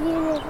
Bulu.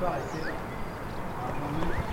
Thank you.